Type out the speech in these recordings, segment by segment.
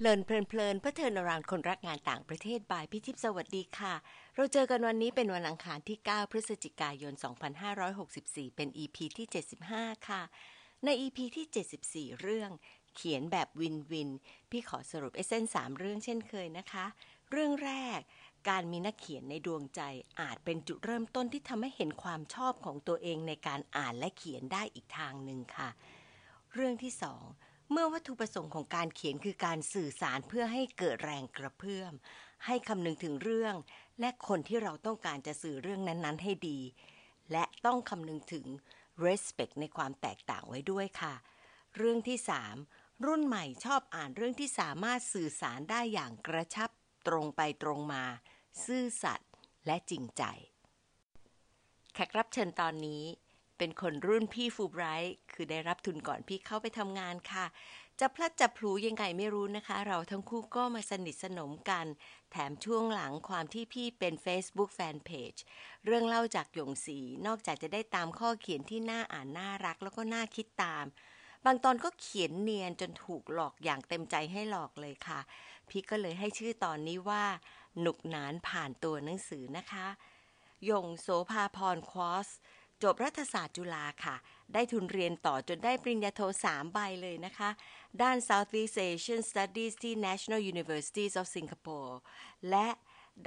เลินเพลินเพลินเพื่อเทินรานคนรักงานต่างประเทศบายพิทิพสวัสดีค่ะ เราเจอกันวันนี้เป็นวันอังคารที่ 9 พฤศจิกายน 2564 เป็น EP ที่ 75 ค่ะ ใน EP ที่ 74 เรื่อง เขียนแบบวินวิน พี่ขอสรุปเอเซนสามเรื่องเช่นเคยนะคะ เรื่องแรก การมีนักเขียนในดวงใจอาจเป็นจุดเริ่มต้นที่ทำให้เห็นความชอบของตัวเองในการอ่านและเขียนได้อีกทางหนึ่งค่ะ เรื่องที่สอง เมื่อวัตถุประสงค์ของการเขียนคือการสื่อสารเพื่อให้เกิดแรงกระเพื่อม ให้คำนึงถึงเรื่อง และคนที่เราต้องการจะสื่อเรื่องนั้นๆ ให้ดี และต้องคำนึงถึง respect ในความแตกต่างไว้ด้วยค่ะ เรื่องที่ 3 รุ่นใหม่ชอบอ่านเรื่องที่สามารถสื่อสารได้อย่างกระชับ ตรงไปตรงมา ซื่อสัตย์และจริงใจแขกรับเชิญตอนนี้ เป็นคนรุ่นพี่ฟูไบรท์คือได้รับทุนก่อนพี่เข้าไปทำงานค่ะ จะพลัดจะพลูยังไงไม่รู้นะคะ เราทั้งคู่ก็มาสนิทสนมกัน แถมช่วงหลังความที่พี่เป็น Facebook Fanpage เรื่องเล่าจากหยงสี นอกจากจะได้ตามข้อเขียนที่น่าอ่านน่ารักแล้วก็น่าคิดตาม บางตอนก็เขียนเนียนจนถูกหลอกอย่างเต็มใจให้หลอกเลยค่ะ พี่ก็เลยให้ชื่อตอนนี้ว่า หนุกหนานผ่านตัวหนังสือนะคะยงโสภาพรควอส จบรัฐศาสตร์จุฬาค่ะ ได้ทุนเรียนต่อจนได้ปริญญาโทสามใบเลยนะคะ ด้าน Southeast Asian Studies ที่ National Universities of Singapore และ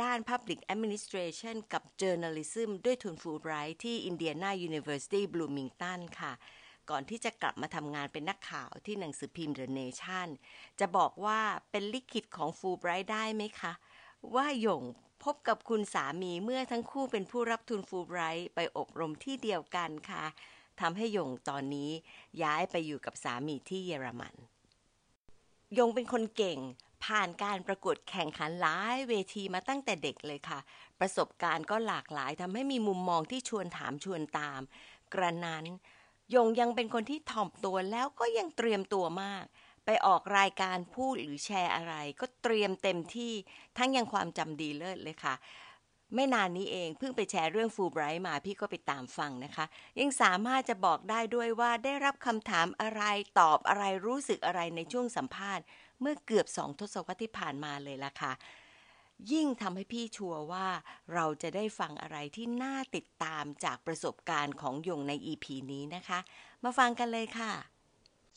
ด้าน Public Administration กับ Journalism ด้วยทุนฟูลไบรท์ที่ Indiana University Bloomington ค่ะ ก่อนที่จะกลับมาทำงานเป็นนักข่าวที่หนังสือพิมพ์ The Nation จะบอกว่าเป็นลิขิตของฟูลไบรท์ได้ไหมคะ ว่าหยง พบกับคุณสามีเมื่อทั้งคู่เป็นผู้รับทุนฟูลไบรท์ไปอบรมที่เดียวกันค่ะทำให้ยงตอนนี้ย้ายไปอยู่กับสามีที่เยอรมัน ยงเป็นคนเก่งผ่านการประกวดแข่งขันหลายเวทีมาตั้งแต่เด็กเลยค่ะ ประสบการณ์ก็หลากหลายทำให้มีมุมมองที่ชวนถามชวนตาม กระนั้น ยงยังเป็นคนที่ถ่อมตัวแล้วก็ยังเตรียมตัวมาก ไปออกรายการพูดหรือแชร์อะไร ก็เตรียมเต็มที่ทั้งยังความจำดีเลิศเลยค่ะ ไม่นานนี้เองเพิ่งไปแชร์เรื่องฟูไบรท์มาพี่ก็ไปตามฟังนะคะ ยังสามารถจะบอกได้ด้วยว่าได้รับคำถามอะไรตอบอะไรรู้สึกอะไรในช่วงสัมภาษณ์ เมื่อเกือบสองทศวรรษที่ผ่านมาเลยล่ะค่ะยิ่งทำให้พี่ชัวร์ว่าเราจะได้ฟังอะไรที่น่าติดตามจากประสบการณ์ของยงใน EP นี้นะคะ มาฟังกันเลยค่ะ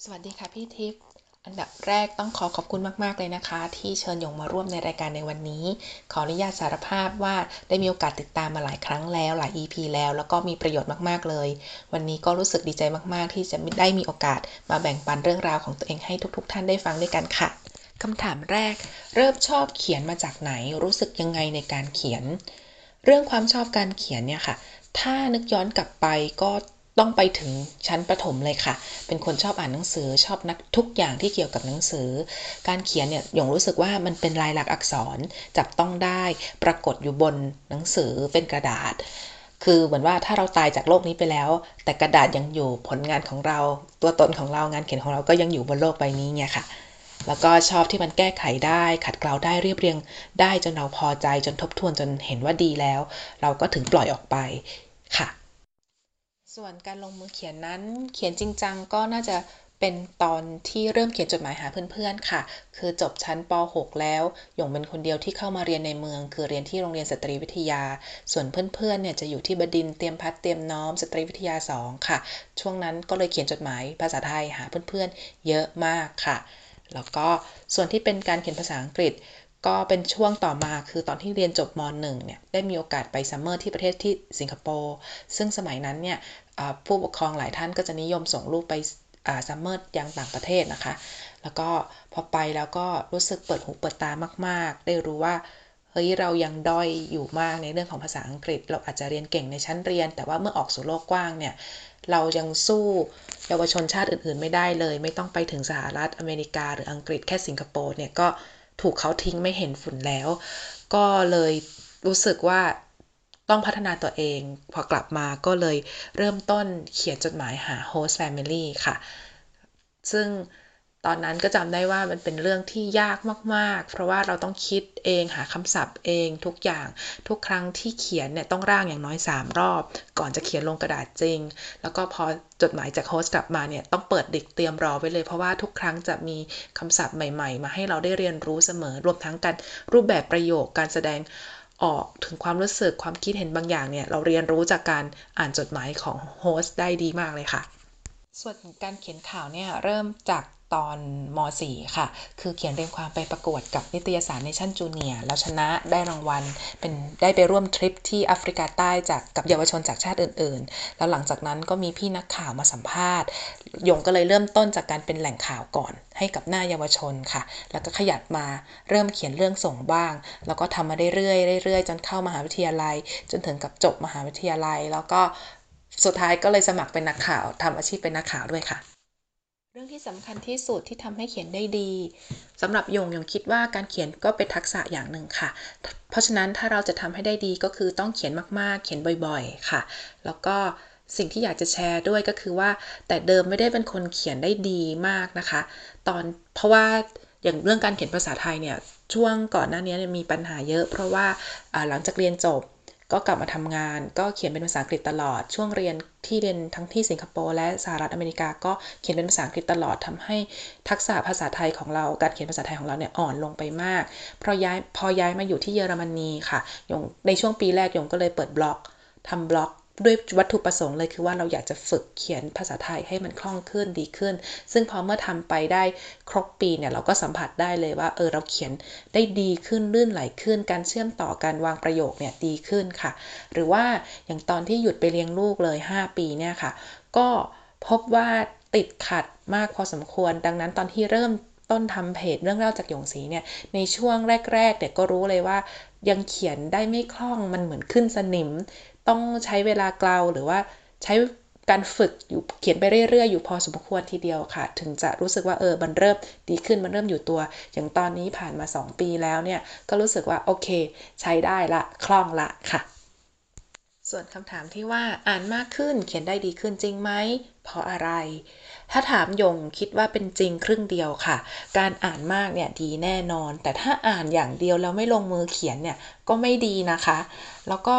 สวัสดีค่ะพี่ทิพย์ อันดับแรกต้องขอขอบคุณมาก ๆ เลยนะคะ ที่เชิญหยงมาร่วมในรายการในวันนี้ ขออนุญาตสารภาพว่าได้มีโอกาสติดตามมาหลายครั้งแล้วหลาย EP แล้ว แล้วก็มีประโยชน์มาก ๆ เลย วันนี้ก็รู้สึกดีใจมาก ๆ ที่จะได้มีโอกาสมาแบ่งปันเรื่องราวของตัวเองให้ทุก ๆท่านได้ฟังด้วยกันค่ะคำถามแรก เริ่มชอบเขียนมาจากไหน รู้สึกยังไงในการเขียน เรื่องความชอบการเขียนเนี่ยค่ะ ถ้านึกย้อนกลับไปก็ ต้องไปถึงชั้นประถมเลยค่ะ เป็นคนชอบอ่านหนังสือชอบนักทุกอย่างที่เกี่ยวกับหนังสือ การเขียนเนี่ยหยงรู้สึกว่ามันเป็นลายลักษณ์อักษรจับต้องได้ปรากฏอยู่บนหนังสือเป็นกระดาษ คือเหมือนว่าถ้าเราตายจากโลกนี้ไปแล้ว แต่กระดาษยังอยู่ผลงานของเรา ตัวตนของเรางานเขียนของเราก็ยังอยู่บนโลกใบนี้ไงค่ะแล้วก็ชอบที่มันแก้ไขได้ ขัดเกลาได้เรียบเรียง ได้จนเราพอใจจนทบทวนจนเห็นว่าดีแล้ว เราก็ถึงปล่อยออกไปค่ะ ส่วนการลงมือเขียนนั้นเขียนจริงจังก็น่าจะเป็นตอนที่เริ่มเขียนจดหมายหาเพื่อนๆค่ะ คือจบชั้นป .6 แล้วหยงเป็นคนเดียวที่เข้ามาเรียนในเมือง คือเรียนที่โรงเรียนสตรีวิทยา ส่วนเพื่อนๆเนี่ยจะอยู่ที่บดินเตรียมพัดเตรียมน้อมสตรีวิทยา 2 ค่ะ ช่วงนั้นก็เลยเขียนจดหมายภาษาไทยหาเพื่อนๆเยอะมากค่ะ แล้วก็ส่วนที่เป็นการเขียนภาษาอังกฤษก็เป็นช่วงต่อมาคือตอนที่เรียนจบม .1 เนี่ยได้มีโอกาสไปซัมเมอร์ที่ประเทศที่สิงคโปร์ซึ่งสมัยนั้นเนี่ย ผู้ปกครองหลายท่านก็จะนิยมส่งลูกไปซัมเมอร์ยังต่างประเทศนะคะ แล้วก็พอไปแล้วก็รู้สึกเปิดหูเปิดตามาก ๆ ได้รู้ว่าเฮ้ยเรายังด้อยอยู่มากในเรื่องของภาษาอังกฤษ เราอาจจะเรียนเก่งในชั้นเรียน แต่ว่าเมื่อออกสู่โลกกว้างเนี่ยเรายังสู้เยาวชนชาติอื่น ๆ ไม่ได้เลย ไม่ต้องไปถึงสหรัฐอเมริกาหรืออังกฤษแค่สิงคโปร์เนี่ยก็ถูกเขาทิ้งไม่เห็นฝุ่นแล้ว ก็เลยรู้สึกว่า ต้องพัฒนาตัวเอง พอกลับมาก็เลยเริ่มต้นเขียนจดหมายหา host family ค่ะ ซึ่งตอนนั้นก็จำได้ว่ามันเป็นเรื่องที่ยากมาก ๆ เพราะว่าเราต้องคิดเองหาคำศัพท์เองทุกอย่างทุกครั้งที่เขียนเนี่ยต้องร่างอย่างน้อย 3 รอบ ก่อนจะเขียนลงกระดาษจริง แล้วก็พอจดหมายจาก host กลับมาเนี่ยต้องเปิด dict เตรียมรอไว้เลย เพราะว่าทุกครั้งจะมีคำศัพท์ใหม่ ๆ มาให้เราได้เรียนรู้เสมอ รวมทั้งการรูปแบบประโยคการแสดง ออกถึงความรู้สึกความคิดเห็นบางอย่างเนี่ย เราเรียนรู้จากการอ่านจดหมายของ host ได้ดีมากเลยค่ะ ส่วนการเขียนข่าวเนี่ยเริ่มจาก ตอนม .4 ค่ะ คือเขียนเรียงความไปประกวดกับนิตยสารเนชั่นจูเนียแล้วชนะได้รางวัลเป็นได้ไปร่วมทริปที่แอฟริกาใต้จากกับเยาวชนจากชาติอื่น ๆ แล้วหลังจากนั้นก็มีพี่นักข่าวมาสัมภาษณ์ ยงก็เลยเริ่มต้นจากการเป็นแหล่งข่าวก่อน ให้กับหน้าเยาวชนค่ะ แล้วก็ขยับมาเริ่มเขียนเรื่องส่งบ้าง แล้วก็ทำมาเรื่อยๆเรื่อยๆ จนเข้ามหาวิทยาลัย จนถึงกับจบมหาวิทยาลัย แล้วก็สุดท้ายก็เลยสมัครเป็นนักข่าวทำอาชีพเป็นนักข่าวด้วยค่ะ เรื่องที่สำคัญที่สุดที่ทำให้เขียนได้ดีสำหรับยงยงคิดว่าการเขียนก็เป็นทักษะอย่างหนึ่งค่ะ เพราะฉะนั้นถ้าเราจะทำให้ได้ดีก็คือต้องเขียนมากๆ เขียนบ่อยๆ ค่ะ แล้วก็สิ่งที่อยากจะแชร์ด้วยก็คือว่า แต่เดิมไม่ได้เป็นคนเขียนได้ดีมากนะคะ ตอนเพราะว่าอย่างเรื่องการเขียนภาษาไทยเนี่ยช่วงก่อนหน้านี้มีปัญหาเยอะ เพราะว่าหลังจากเรียนจบ ก็กลับมาทำงาน ก็เขียนเป็นภาษาอังกฤษตลอด ช่วงเรียนที่เรียนทั้งที่สิงคโปร์และสหรัฐอเมริกา ก็เขียนเป็นภาษาอังกฤษตลอดทำให้ทักษะภาษาไทยของเราการเขียนภาษาไทยของเราเนี่ยอ่อนลงไปมาก เพราะย้ายพอย้ายมาอยู่ที่เยอรมนีค่ะยงในช่วงปีแรกยงก็เลยเปิดบล็อกทำบล็อก ด้วยวัตถุประสงค์เลยคือว่าเราอยากจะฝึกเขียนภาษาไทยให้มันคล่องขึ้นดีขึ้น ซึ่งพอเมื่อทำไปได้ครบปีเนี่ยเราก็สัมผัสได้เลยว่าเออเราเขียนได้ดีขึ้นลื่นไหลขึ้น การเชื่อมต่อการวางประโยคเนี่ยดีขึ้นค่ะ หรือว่าอย่างตอนที่หยุดไปเลี้ยงลูกเลย 5 ปีเนี่ยค่ะ ก็พบว่าติดขัดมากพอสมควร ดังนั้นตอนที่เริ่มต้นทำเพจเรื่องเล่าจากหยงสีเนี่ยในช่วงแรกๆเด็กก็รู้เลยว่ายังเขียนได้ไม่คล่องมันเหมือนขึ้นสนิม ต้องใช้เวลาเกลาหรือว่าใช้การฝึกอยู่เขียนไปเรื่อยๆ อยู่พอสมควรทีเดียวค่ะ ถึงจะรู้สึกว่าเออมันเริ่มดีขึ้นมันเริ่มอยู่ตัว อย่างตอนนี้ผ่านมา 2 ปีแล้วเนี่ย ก็รู้สึกว่าโอเค ใช้ได้ละคล่องละค่ะ ส่วนคำถามที่ว่าอ่านมากขึ้นเขียนได้ดีขึ้นจริงไหมเพราะอะไร ถ้าถามยงคิดว่าเป็นจริงครึ่งเดียวค่ะ การอ่านมากเนี่ยดีแน่นอน แต่ถ้าอ่านอย่างเดียวแล้วไม่ลงมือเขียนเนี่ยก็ไม่ดีนะคะ แล้วก็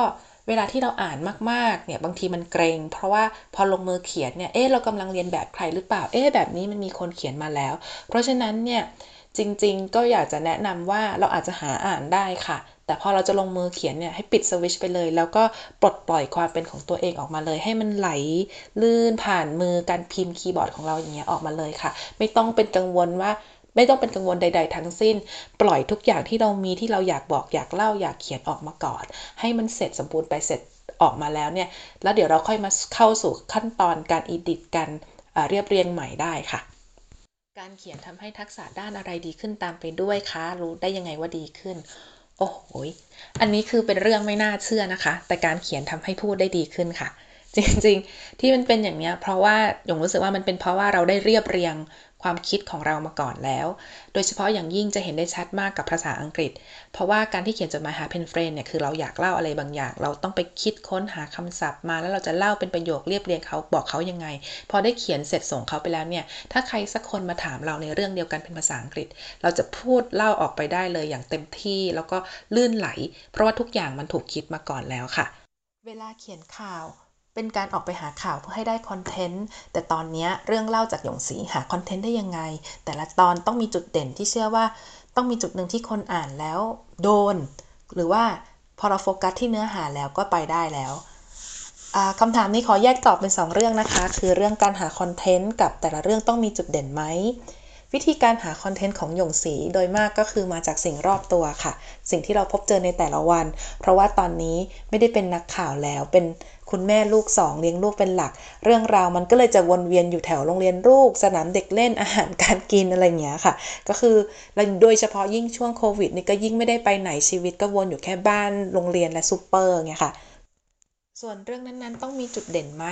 เวลาที่เราอ่านมากๆเนี่ยบางทีมันเกรง เพราะว่าพอลงมือเขียนเนี่ยเอ๊ะเรากำลังเรียนแบบใครหรือเปล่าเอ๊ะแบบนี้มันมีคนเขียนมาแล้ว เพราะฉะนั้นเนี่ยจริงๆ ก็อยากจะแนะนำว่าเราอาจจะหาอ่านได้ค่ะ แต่พอเราจะลงมือเขียนเนี่ยให้ปิดสวิตช์ไปเลย แล้วก็ปลดปล่อยความเป็นของตัวเองออกมาเลย ให้มันไหลลื่นผ่านมือการพิมพ์คีย์บอร์ดของเราอย่างเงี้ยออกมาเลยค่ะ ไม่ต้องเป็นกังวลว่า ไม่ต้องเป็นกังวลใด ๆ ทั้งสิ้น ปล่อยทุกอย่างที่เรามีที่เราอยากบอกอยากเล่าอยากเขียนออกมาก่อน ให้มันเสร็จสมบูรณ์ไปเสร็จออกมาแล้วเนี่ย แล้วเดี๋ยวเราค่อยมาเข้าสู่ขั้นตอนการ edit กันเรียบเรียงใหม่ได้ค่ะ การเขียนทำให้ทักษะด้านอะไรดีขึ้นตามไปด้วยคะรู้ได้ยังไงว่าดีขึ้น โอ้โหอันนี้คือเป็นเรื่องไม่น่าเชื่อนะคะ แต่การเขียนทำให้พูดได้ดีขึ้นค่ะจริงๆ ที่มันเป็นอย่างนี้เพราะว่าหยงรู้สึกว่ามันเป็นเพราะว่าเราได้เรียบเรียง ความคิดของเรามาก่อนแล้ว โดยเฉพาะอย่างยิ่งจะเห็นได้ชัดมากกับภาษาอังกฤษ เพราะว่าการที่เขียนจดหมายหา penfriend เนี่ยคือเราอยากเล่าอะไรบางอย่าง เราต้องไปคิดค้นหาคำศัพท์ มาแล้วเราจะเล่าเป็นประโยคเรียบเรียงเขาบอกเขายังไง พอได้เขียนเสร็จส่งเขาไปแล้วเนี่ยถ้าใครสักคนมาถามเราในเรื่องเดียวกันเป็นภาษาอังกฤษ เราจะพูดเล่าออกไปได้เลยอย่างเต็มที่แล้วก็ลื่นไหล เพราะว่าทุกอย่างมันถูกคิดมาก่อนแล้วค่ะ เวลาเขียนข่าว เป็นการออกไปหาข่าวเพื่อให้ได้คอนเทนต์ แต่ตอนนี้เรื่องเล่าจากหยงสีหาคอนเทนต์ได้ยังไง แต่ละตอนต้องมีจุดเด่นที่เชื่อว่าต้องมีจุดหนึ่งที่คนอ่านแล้วโดน หรือว่าพอเราโฟกัสที่เนื้อหาแล้วก็ไปได้แล้วคำถามนี้ขอแยกตอบเป็น 2 เรื่องนะคะ คือเรื่องการหาคอนเทนต์กับแต่ละเรื่องต้องมีจุดเด่นไหม วิธีการหาคอนเทนต์ของหยงสีโดยมากก็คือมาจากสิ่งรอบตัวค่ะ สิ่งที่เราพบเจอในแต่ละวัน เพราะว่าตอนนี้ไม่ได้เป็นนักข่าวแล้วเป็น คุณแม่ลูกสองเลี้ยงลูกเป็นหลัก เรื่องราวมันก็เลยจะวนเวียนอยู่แถวโรงเรียนลูก สนามเด็กเล่นอาหารการกินอะไรเงี้ยค่ะ ก็คือโดยเฉพาะยิ่งช่วงโควิดนี่ก็ยิ่งไม่ได้ไปไหนชีวิตก็วนอยู่แค่บ้านโรงเรียนและซูเปอร์เงี้ยค่ะส่วนเรื่องนั้นๆ ต้องมีจุดเด่นไหม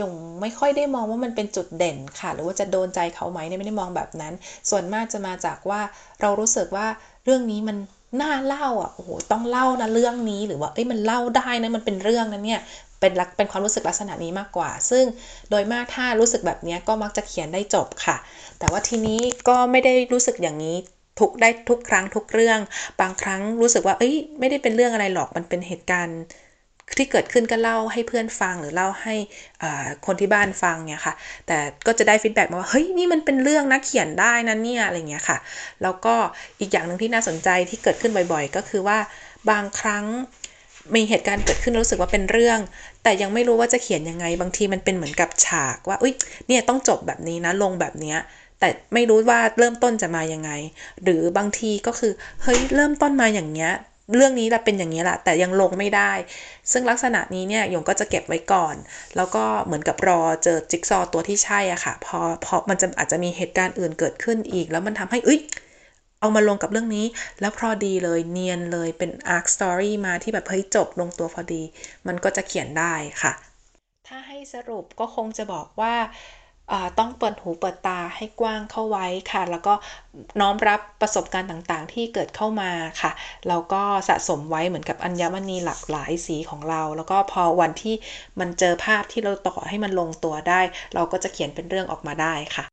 ยงไม่ค่อยได้มองว่ามันเป็นจุดเด่นค่ะ หรือว่าจะโดนใจเขาไหมเนี่ยไม่ได้มองแบบนั้น ส่วนมากจะมาจากว่าเรารู้สึกว่าเรื่องนี้มันน่าเล่าอะ โอ้โห ต้องเล่านะเรื่องนี้ หรือว่า เอ้ย มันเล่าได้นะ มันเป็นเรื่องนะเนี่ย เป็นลักเป็นความรู้สึกลักษณะนี้มากกว่า ซึ่งโดยมากถ้ารู้สึกแบบนี้ก็มักจะเขียนได้จบค่ะ แต่ว่าทีนี้ก็ไม่ได้รู้สึกอย่างนี้ทุกได้ทุกครั้งทุกเรื่อง บางครั้งรู้สึกว่าเอ้ยไม่ได้เป็นเรื่องอะไรหรอกมันเป็นเหตุการณ์ที่เกิดขึ้นก็เล่าให้เพื่อนฟังหรือเล่าให้คนที่บ้านฟังเนี่ยค่ะ แต่ก็จะได้ฟีดแบ็กมาว่าเฮ้ยนี่มันเป็นเรื่องนะเขียนได้นะเนี่ยอะไรเงี้ยค่ะ แล้วก็อีกอย่างหนึ่งที่น่าสนใจที่เกิดขึ้นบ่อยๆ ก็คือว่าบางครั้ง มีเหตุการณ์เกิดขึ้นรู้สึกว่าเป็นเรื่อง แต่ยังไม่รู้ว่าจะเขียนยังไง บางทีมันเป็นเหมือนกับฉากว่าอุ้ยเนี่ยต้องจบแบบนี้นะลงแบบเนี้ยแต่ไม่รู้ว่าเริ่มต้นจะมายังไง หรือบางทีก็คือเฮ้ยเริ่มต้นมาอย่างเงี้ยเรื่องนี้แหละเป็นอย่างนี้แหละแต่ยังลงไม่ได้ ซึ่งลักษณะนี้เนี่ยยงก็จะเก็บไว้ก่อน แล้วก็เหมือนกับรอเจอจิ๊กซอตัวที่ใช่อะค่ะ พอพอมันจะอาจจะมีเหตุการณ์อื่นเกิดขึ้นอีก แล้วมันทำให้เอ้ย เอามาลงกับเรื่องนี้ แล้วพอดีเลยเนียนเลยเป็น arc story มาที่แบบเฮ้ยจบลงตัวพอดี มันก็จะเขียนได้ค่ะ ถ้าให้สรุปก็คงจะบอกว่าต้องเปิดหูเปิดตาให้กว้างเข้าไว้ค่ะ แล้วก็น้อมรับประสบการณ์ต่างๆ ที่เกิดเข้ามาค่ะ แล้วก็สะสมไว้เหมือนกับอัญมณีหลากหลายสีของเรา แล้วก็พอวันที่มันเจอภาพที่เราต่อให้มันลงตัวได้ เราก็จะเขียนเป็นเรื่องออกมาได้ค่ะ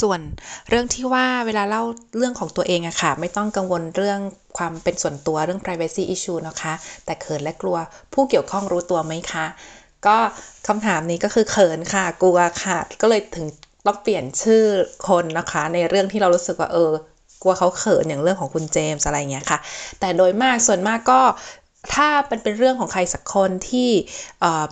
ส่วนเรื่องที่ว่าเวลาเล่าเรื่องของตัวเองอะค่ะ ไม่ต้องกังวลเรื่องความเป็นส่วนตัวเรื่อง privacy issue นะคะ แต่เขินและกลัวผู้เกี่ยวข้องรู้ตัวไหมคะ ก็คำถามนี้ก็คือเขินค่ะ กลัวค่ะ ก็เลยถึงต้องเปลี่ยนชื่อคนนะคะ ในเรื่องที่เรารู้สึกว่าเออกลัวเขาเขินอย่างเรื่องของคุณเจมส์อะไรเงี้ยค่ะ แต่โดยมากส่วนมากก็ ถ้าเป็นเป็นเรื่องของใครสักคนที่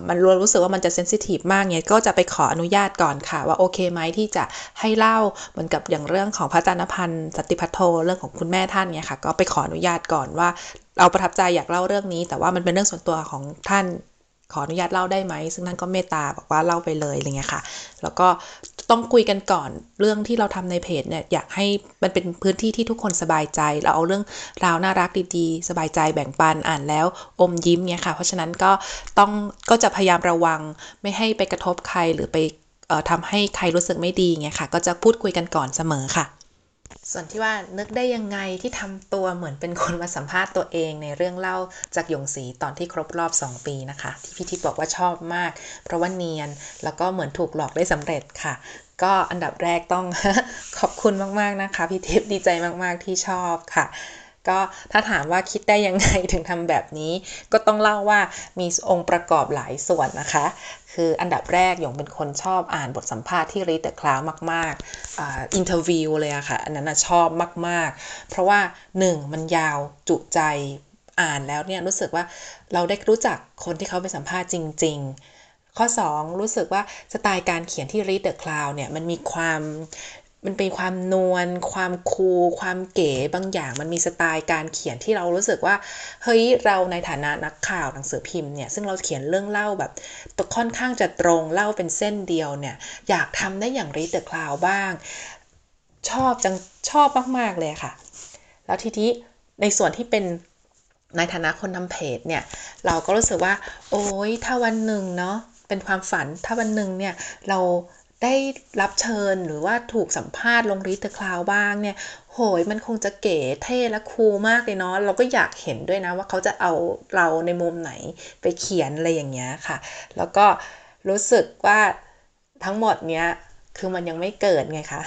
มันรู้สึกว่ามันจะเซนซิทีฟมากเนี่ยก็จะไปขออนุญาตก่อนค่ะ ว่าโอเคไหมที่จะให้เล่าเหมือนกับอย่างเรื่องของพระจานพันธ์สติพัทโทเรื่องของคุณแม่ท่านเนี่ยค่ะ ก็ไปขออนุญาตก่อนว่าเราประทับใจอยากเล่าเรื่องนี้ แต่ว่ามันเป็นเรื่องส่วนตัวของท่าน ขออนุญาตเล่าได้ไหม ซึ่งท่านก็เมตตาบอกว่าเล่าไปเลยอะไรเงี้ยค่ะ แล้วก็ต้องคุยกันก่อนเรื่องที่เราทำในเพจเนี่ยอยากให้มันเป็นพื้นที่ที่ทุกคนสบายใจ เราเอาเรื่องราวน่ารักดีๆ สบายใจแบ่งปันอ่านแล้วอมยิ้มเนี่ยค่ะ เพราะฉะนั้นก็ต้องก็จะพยายามระวังไม่ให้ไปกระทบใครหรือไปทำให้ใครรู้สึกไม่ดีเงี้ยค่ะ ก็จะพูดคุยกันก่อนเสมอค่ะ ส่วนที่ว่านึกได้ยังไงที่ทำตัวเหมือนเป็นคนมาสัมภาษณ์ตัวเองในเรื่องเล่าจากหยงสีตอนที่ครบรอบ 2 ปีนะคะ ที่พี่ทิพย์บอกว่าชอบมาก เพราะว่าเนียนแล้วก็เหมือนถูกหลอกได้สำเร็จค่ะ ก็อันดับแรกต้องขอบคุณมากๆนะคะ พี่ทิพย์ดีใจมากๆที่ชอบค่ะ ก็ถ้าถามว่าคิดได้ยังไงถึงทำแบบนี้ ก็ต้องเล่าว่ามีองค์ประกอบหลายส่วนนะคะ คืออันดับแรกหยงเป็นคนชอบอ่านบทสัมภาษณ์ที่ Read the Cloud มากๆ interview เลยอะค่ะ อันนั้นชอบมากๆ เพราะว่า 1. มันยาวจุใจอ่านแล้วเนี่ยรู้สึกว่าเราได้รู้จักคนที่เขาไปสัมภาษณ์จริง ๆข้อ 2 รู้สึกว่าสไตล์การเขียนที่ Read the Cloud เนี่ย มันมีความ มันเป็นความนวล ความ cool ความเก๋บางอย่าง มันมีสไตล์การเขียนที่เรารู้สึกว่า เฮ้ย เราในฐานะนักข่าวหนังสือพิมพ์เนี่ย ซึ่งเราเขียนเรื่องเล่าแบบค่อนข้างจะตรงเล่าเป็นเส้นเดียวเนี่ย อยากทำได้อย่าง Read the Cloud บ้าง ชอบจัง ชอบมาก ๆ เลยค่ะ แล้วทีนี้ในส่วนที่เป็นในฐานะคนทำเพจเนี่ย เราก็รู้สึกว่า โอ้ยถ้าวันหนึ่งเนาะเป็นความฝันถ้าวันหนึ่งเนี่ยเรา ได้รับเชิญหรือว่าถูกสัมภาษณ์ลง Read the Cloud บ้างเนี่ย โหยมันคงจะเก๋เท่และคูลมากเลยเนาะเราก็อยากเห็นด้วยนะว่าเขาจะเอาเราในมุมไหนไปเขียนอะไรอย่างเงี้ยค่ะ แล้วก็รู้สึกว่าทั้งหมดเนี้ยคือมันยังไม่เกิดไงคะ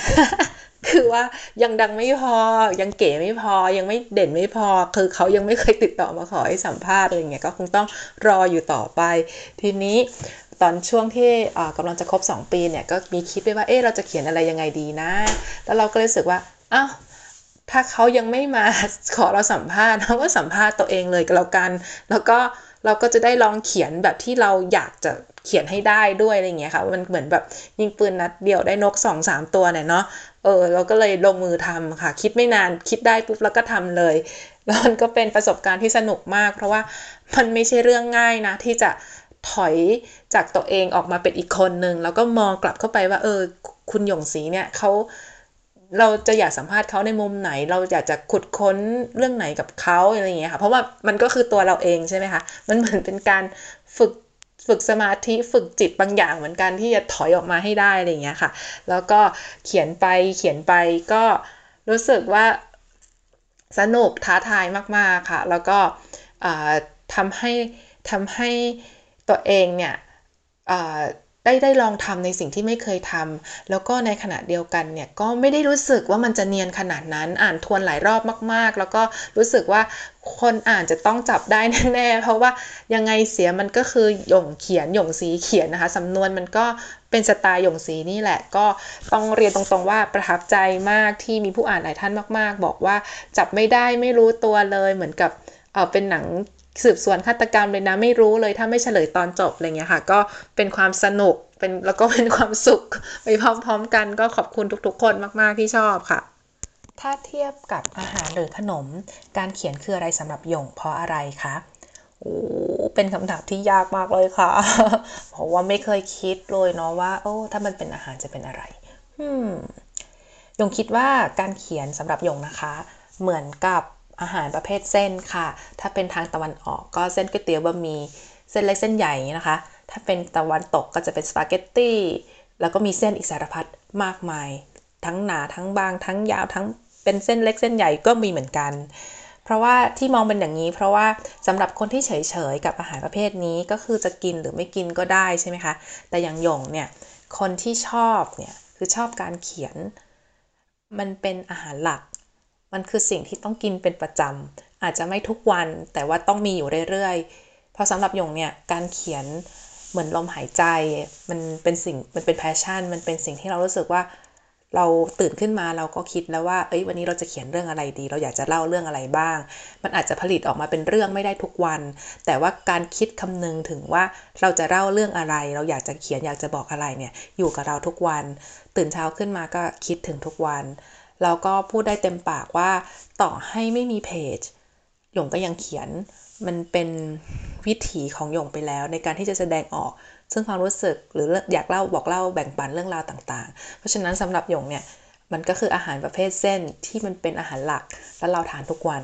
คือว่ายังดังไม่พอยังเก๋ไม่พอยังไม่เด่นไม่พอ คือเขายังไม่เคยติดต่อมาขอให้สัมภาษณ์อะไรเงี้ยก็คงต้องรออยู่ต่อไป ทีนี้ ตอนช่วงที่กำลังจะครบ 2 ปีเนี่ยก็มีคิดไปว่าเออเราจะเขียนอะไรยังไงดีนะ แล้วเราก็รู้สึกว่าอ้าวถ้าเขายังไม่มาขอเราสัมภาษณ์เราก็สัมภาษณ์ตัวเองเลยก็แล้วกัน แล้วก็เราก็จะได้ลองเขียนแบบที่เราอยากจะเขียนให้ได้ด้วยอะไรเงี้ยค่ะมันเหมือนแบบยิงปืนนัดเดียวได้นกสองสามตัวเนี่ยเนาะเออเราก็เลยลงมือทำค่ะ คิดไม่นานคิดได้ปุ๊บแล้วก็ทำเลยแล้วมันก็เป็นประสบการณ์ที่สนุกมาก เพราะว่ามันไม่ใช่เรื่องง่ายนะที่จะ ถอยจากตัวเองออกมาเป็นอีกคนหนึ่งแล้วก็มองกลับเข้าไปว่า เออ คุณหยงสีเนี่ยเขาเราจะอยากสัมภาษณ์เขาในมุมไหน เราอยากจะขุดค้นเรื่องไหนกับเขาอะไรอย่างเงี้ยค่ะ เพราะว่ามันก็คือตัวเราเองใช่ไหมคะ มันเหมือนเป็นการฝึกฝึกสมาธิฝึกจิตบางอย่างเหมือนกันที่จะถอยออกมาให้ได้อะไรอย่างเงี้ยค่ะ แล้วก็เขียนไปเขียนไปก็รู้สึกว่าสนุกท้าทายมาก ๆ ค่ะ แล้วก็ทำให้ทำให้ ตัวเองเนี่ยได้ได้ลองทำในสิ่งที่ไม่เคยทำแล้วก็ในขณะเดียวกันเนี่ยก็ไม่ได้รู้สึกว่ามันจะเนียนขนาดนั้น อ่านทวนหลายรอบมาก ๆ แล้วก็รู้สึกว่าคนอ่านจะต้องจับได้แน่ๆเพราะว่ายังไงเสียมันก็คือหย่งเขียนหย่งสีเขียนนะคะสำนวนมันก็เป็นสไตล์หย่งสีนี่แหละ ก็ต้องเรียนตรงๆว่าประทับใจมากที่มีผู้อ่านหลายท่านมาก ๆ บอกว่าจับไม่ได้ไม่รู้ตัวเลยเหมือนกับเออเป็นหนัง สืบสวนฆาตกรรมเลยนะไม่รู้เลยถ้าไม่เฉลยตอนจบอะไรเงี้ยค่ะ ก็เป็นความสนุกเป็นแล้วก็เป็นความสุขไปพร้อมๆกันก็ขอบคุณทุกๆ คนมากๆที่ชอบค่ะ ถ้าเทียบกับอาหารหรือขนม การเขียนคืออะไรสำหรับหยงเพราะอะไรคะโอ้เป็นคำถามที่ยากมากเลยค่ะ เพราะว่าไม่เคยคิดเลยเนาะว่า โอ้ถ้ามันเป็นอาหารจะเป็นอะไรอืมยงคิดว่าการเขียนสำหรับยงนะคะ เหมือนกับ อาหารประเภทเส้นค่ะ ถ้าเป็นทางตะวันออกก็เส้นก๋วยเตี๋ยวบะหมี่เส้นเล็กเส้นใหญ่นะคะ ถ้าเป็นตะวันตกก็จะเป็นสปาเกตตี้แล้วก็มีเส้นอีกสารพัดมากมาย ทั้งหนาทั้งบางทั้งยาวทั้งเป็นเส้นเล็กเส้นใหญ่ก็มีเหมือนกัน เพราะว่าที่มองเป็นอย่างนี้ เพราะว่าสำหรับคนที่เฉยๆกับอาหารประเภทนี้ก็คือจะกินหรือไม่กินก็ได้ใช่ไหมคะ แต่อย่างหยงเนี่ยคนที่ชอบเนี่ยคือชอบการเขียน มันเป็นอาหารหลัก มันคือสิ่งที่ต้องกินเป็นประจำอาจจะไม่ทุกวันแต่ว่าต้องมีอยู่เรื่อยๆ เพราะสำหรับหยงเนี่ยการเขียนเหมือนลมหายใจ มันเป็นสิ่งมันเป็น passion มันเป็นสิ่งที่เรารู้สึกว่า เราตื่นขึ้นมาเราก็คิดแล้วว่า เอ้ยวันนี้เราจะเขียนเรื่องอะไรดี เราอยากจะเล่าเรื่องอะไรบ้าง มันอาจจะผลิตออกมาเป็นเรื่องไม่ได้ทุกวัน แต่ว่าการคิดคำนึงถึงว่าเราจะเล่าเรื่องอะไร เราอยากจะเขียนอยากจะบอกอะไรเนี่ยอยู่กับเราทุกวัน ตื่นเช้าขึ้นมาก็คิดถึงทุกวัน แล้วก็พูดได้เต็มปากว่าต่อให้ไม่มีเพจ หยงก็ยังเขียน มันเป็นวิถีของหยงไปแล้ว ในการที่จะแสดงออก ซึ่งความรู้สึกหรืออยากเล่าบอกเล่าแบ่งปันเรื่องราวต่าง ๆ เพราะฉะนั้นสำหรับหยงเนี่ยมันก็คืออาหารประเภทเส้นที่มันเป็นอาหารหลัก และเราทานทุกวัน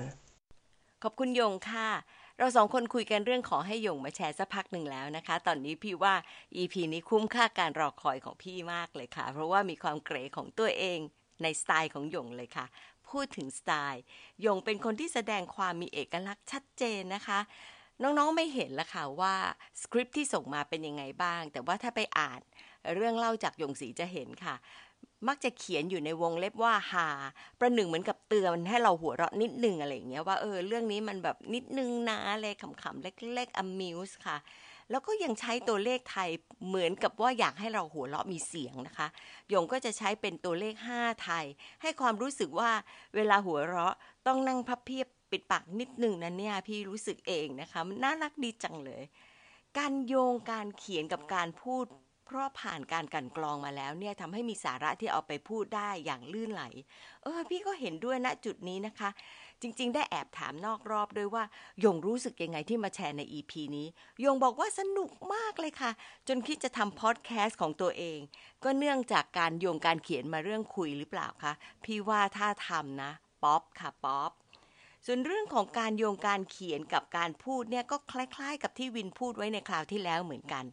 ขอบคุณยงค่ะ เราสองคนคุยกันเรื่องขอให้ยงมาแชร์สักพักหนึ่งแล้วนะคะ ตอนนี้พี่ว่า EP นี้คุ้มค่าการรอคอยของพี่มากเลยค่ะ เพราะว่ามีความเก๋ของตัวเอง ในสไตล์ของหยงเลยค่ะ พูดถึงสไตล์หยงเป็นคนที่แสดงความมีเอกลักษณ์ชัดเจนนะคะน้องๆไม่เห็นละค่ะว่าสคริปที่ส่งมาเป็นยังไงบ้าง แต่ว่าถ้าไปอ่านเรื่องเล่าจากหยงสีจะเห็นค่ะ มักจะเขียนอยู่ในวงเล็บว่าหา ประหนึ่งเหมือนกับเตือนให้เราหัวเราะนิดนึงอะไรอย่างเงี้ยว่าเออเรื่องนี้มันแบบนิดนึงนะอะไรขำๆเล็กๆ amuse ค่ะ แล้วก็ยังใช้ตัวเลขไทยเหมือนกับว่าอยากให้เราหัวเราะมีเสียงนะคะยงก็จะใช้เป็นตัวเลข 5 ไทย ให้ความรู้สึกว่าเวลาหัวเราะต้องนั่งพับเพียบปิดปากนิดหนึ่งนะเนี่ยพี่รู้สึกเองนะคะมันน่ารักดีจังเลย การโยงการเขียนกับการพูด เพราะผ่านการกันกรองมาแล้วเนี่ยทำให้มีสาระที่เอาไปพูดได้อย่างลื่นไหล เออพี่ก็เห็นด้วยณจุดนี้นะคะ จริง ๆ ได้แอบถามนอกรอบด้วยว่ายงรู้สึกยังไงที่มาแชร์ใน EP นี้ยงบอกว่าสนุกมากเลยค่ะ จนคิดจะทำพอดแคสต์ของตัวเอง ก็เนื่องจากการโยงการเขียนมาเรื่องคุยหรือเปล่าคะพี่ว่าถ้าทำนะป๊อปค่ะป๊อปส่วนเรื่องของการโยงการเขียนกับการพูดเนี่ยก็คล้าย ๆ กับที่วินพูดไว้ในคราวที่แล้วเหมือนกัน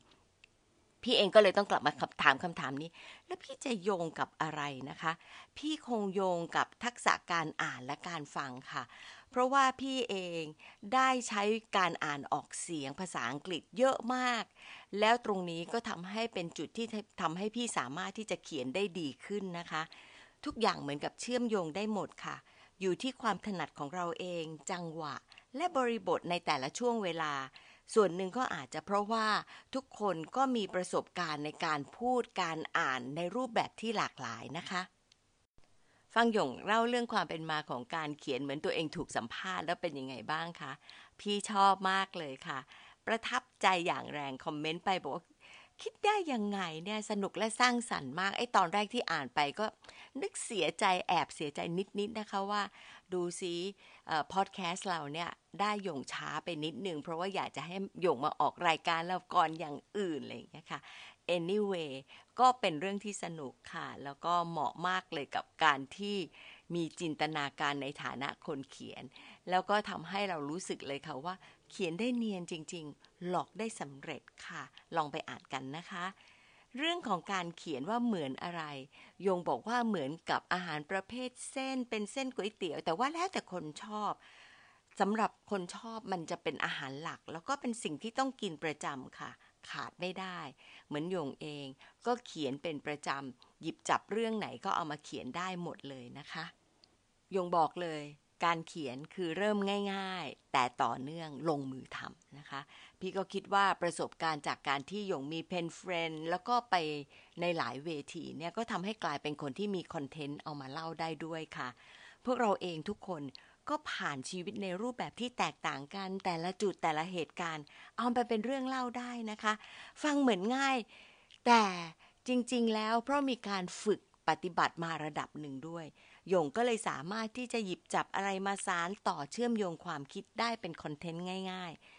พี่เองก็เลยต้องกลับมาถามคำถามนี้ แล้วพี่จะโยงกับอะไรนะคะ พี่คงโยงกับทักษะการอ่านและการฟังค่ะ เพราะว่าพี่เองได้ใช้การอ่านออกเสียงภาษาอังกฤษเยอะมาก แล้วตรงนี้ก็ทำให้เป็นจุดที่ทำให้พี่สามารถที่จะเขียนได้ดีขึ้นนะคะ ทุกอย่างเหมือนกับเชื่อมโยงได้หมดค่ะ อยู่ที่ความถนัดของเราเองจังหวะ และบริบทในแต่ละช่วงเวลา ส่วนหนึ่งก็อาจจะเพราะว่าทุกคนก็มีประสบการณ์ในการพูดการอ่านในรูปแบบที่หลากหลายนะคะฟังหยงเล่าเรื่องความเป็นมาของการเขียนเหมือนตัวเองถูกสัมภาษณ์แล้วเป็นยังไงบ้างคะ พี่ชอบมากเลยค่ะ ประทับใจอย่างแรงคอมเมนต์ไปบอกว่าคิดได้ยังไงเนี่ยสนุกและสร้างสรรค์มากไอ้ตอนแรกที่อ่านไปก็ นึกเสียใจแอบเสียใจนิดๆนะคะว่า ดูซิพอดแคสต์เราเนี่ยได้หย่งช้าไปนิดนึง เพราะว่าอยากจะให้หย่งมาออกรายการเราก่อนอย่างอื่นอะไรอย่างเงี้ยค่ะ anyway ก็เป็นเรื่องที่สนุกค่ะ แล้วก็เหมาะมากเลยกับการที่มีจินตนาการในฐานะคนเขียน แล้วก็ทำให้เรารู้สึกเลยค่ะว่า เขียนได้เนียนจริง ๆ หลอกได้สำเร็จค่ะ ลองไปอ่านกันนะคะ เรื่องของการเขียนว่าเหมือนอะไร หยงบอกว่าเหมือนกับอาหารประเภทเส้นเป็นเส้นก๋วยเตี๋ยว แต่ว่าแล้วแต่คนชอบสำหรับคนชอบมันจะเป็นอาหารหลัก แล้วก็เป็นสิ่งที่ต้องกินประจำค่ะ ขาดไม่ได้ เหมือนหยงเอง ก็เขียนเป็นประจำหยิบจับเรื่องไหนก็เอามาเขียนได้หมดเลยนะคะหยงบอกเลย การเขียนคือเริ่มง่าย ๆ แต่ต่อเนื่องลงมือทำนะคะ พี่ก็คิดว่าประสบการณ์จากการที่หยงมี penfriend แล้วก็ไปในหลายเวทีเนี่ยก็ทำให้กลายเป็นคนที่มีคอนเทนต์เอามาเล่าได้ด้วยค่ะ พวกเราเองทุกคนก็ผ่านชีวิตในรูปแบบที่แตกต่างกัน แต่ละจุดแต่ละเหตุการณ์ เอาไปเป็นเรื่องเล่าได้นะคะ ฟังเหมือนง่าย แต่จริง ๆ แล้วเพราะมีการฝึกปฏิบัติมาระดับหนึ่งด้วยยงก็เลยสามารถที่จะหยิบจับอะไรมาสารต่อเชื่อมโยงความคิดได้เป็นคอนเทนต์ง่าย ๆ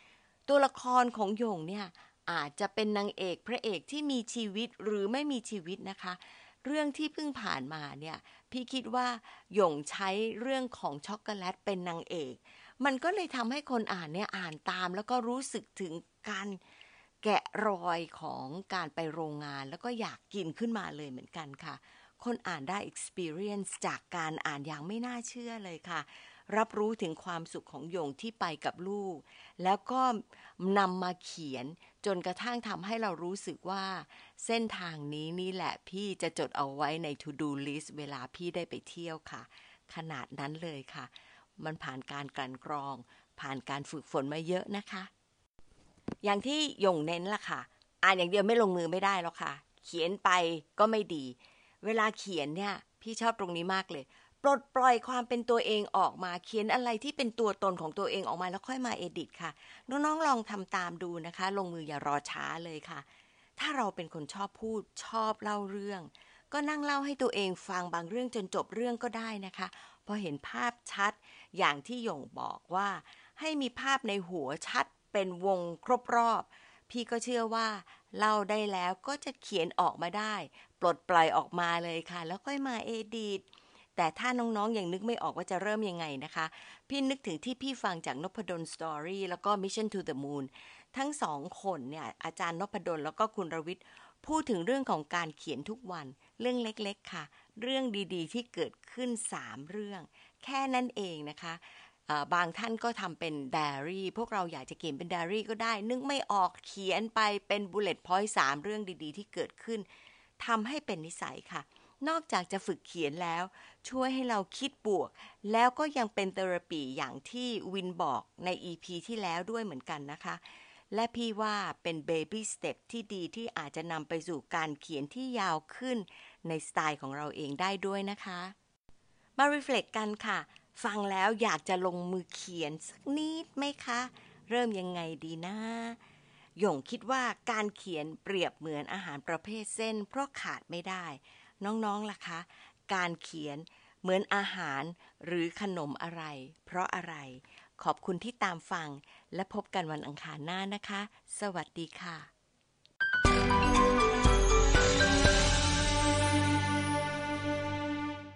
ตัวละครของโยงเนี่ยอาจจะเป็นนางเอกพระเอกที่มีชีวิตหรือไม่มีชีวิตนะคะ เรื่องที่เพิ่งผ่านมาเนี่ยพี่คิดว่าหยงใช้เรื่องของช็อกโกแลตเป็นนางเอก มันก็เลยทำให้คนอ่านเนี่ยอ่านตามแล้วก็รู้สึกถึงการแกะรอยของการไปโรงงานแล้วก็อยากกินขึ้นมาเลยเหมือนกันค่ะ คนอ่านได้ experience จากการอ่านอย่างไม่น่าเชื่อเลยค่ะ รับรู้ถึงความสุขของโยงที่ไปกับลูก แล้วก็นำมาเขียนจนกระทั่งทำให้เรารู้สึกว่า เส้นทางนี้นี่แหละพี่จะจดเอาไว้ใน to do list เวลาพี่ได้ไปเที่ยวค่ะ ขนาดนั้นเลยค่ะ มันผ่านการกลั่นกรอง ผ่านการฝึกฝนมาเยอะนะคะ อย่างที่ยงเน้นล่ะค่ะ อ่านอย่างเดียวไม่ลงมือไม่ได้แล้วค่ะ เขียนไปก็ไม่ดี เวลาเขียนเนี่ย พี่ชอบตรงนี้มากเลย ปลดปล่อยความเป็นตัวเองออกมาเขียนอะไรที่เป็นตัวตนของตัวเองออกมาแล้วค่อยมาเอดิตค่ะ น้องๆลองทำตามดูนะคะ ลงมืออย่ารอช้าเลยค่ะ ถ้าเราเป็นคนชอบพูดชอบเล่าเรื่อง ก็นั่งเล่าให้ตัวเองฟังบางเรื่องจนจบเรื่องก็ได้นะคะพอเห็นภาพชัดอย่างที่หยงบอกว่า ให้มีภาพในหัวชัดเป็นวงครบรอบ พี่ก็เชื่อว่าเล่าได้แล้วก็จะเขียนออกมาได้ ปลดปล่อยออกมาเลยค่ะ แล้วค่อยมาเอดิต แต่ถ้าน้องๆอยังนึกไม่ออกว่าจะเริ่มยังไงนะคะ พี่นึกถึงที่พี่ฟังจากนพดลสตอรี่แล้วก็ Mission to the Moon ทั้งสองคนเนี่ยอาจารย์นพดลแล้วก็คุณรวิทย์พูดถึงเรื่องของการเขียนทุกวัน เรื่องเล็กๆค่ะ เรื่องดีๆ ที่เกิดขึ้น 3 เรื่อง แค่นั้นเองนะคะบางท่านก็ทำเป็นไดอารี่พวกเราอยากจะเขียนเป็นไดอารี่ก็ได้ นึกไม่ออกเขียนไปเป็น bullet point สามเรื่องดีๆ ที่เกิดขึ้นทำให้เป็นนิสัยค่ะ นอกจากจะฝึกเขียนแล้ว ช่วยให้เราคิดบวก แล้วก็ยังเป็น therapy อย่างที่วินบอกใน EP ที่แล้วด้วยเหมือนกันนะคะ และพี่ว่าเป็น baby step ที่ดีที่อาจจะนำไปสู่การเขียนที่ยาวขึ้นในสไตล์ของเราเองได้ด้วยนะคะ มารีเฟล็กกันค่ะ ฟังแล้วอยากจะลงมือเขียนสักนิดไหมคะ เริ่มยังไงดีนะหยงคิดว่าการเขียนเปรียบเหมือนอาหารประเภทเส้น เพราะขาดไม่ได้ น้องๆล่ะคะ การเขียน เหมือนอาหารหรือขนมอะไร เพราะอะไร ขอบคุณที่ตามฟัง และพบกันวันอังคารหน้านะคะ สวัสดีค่ะ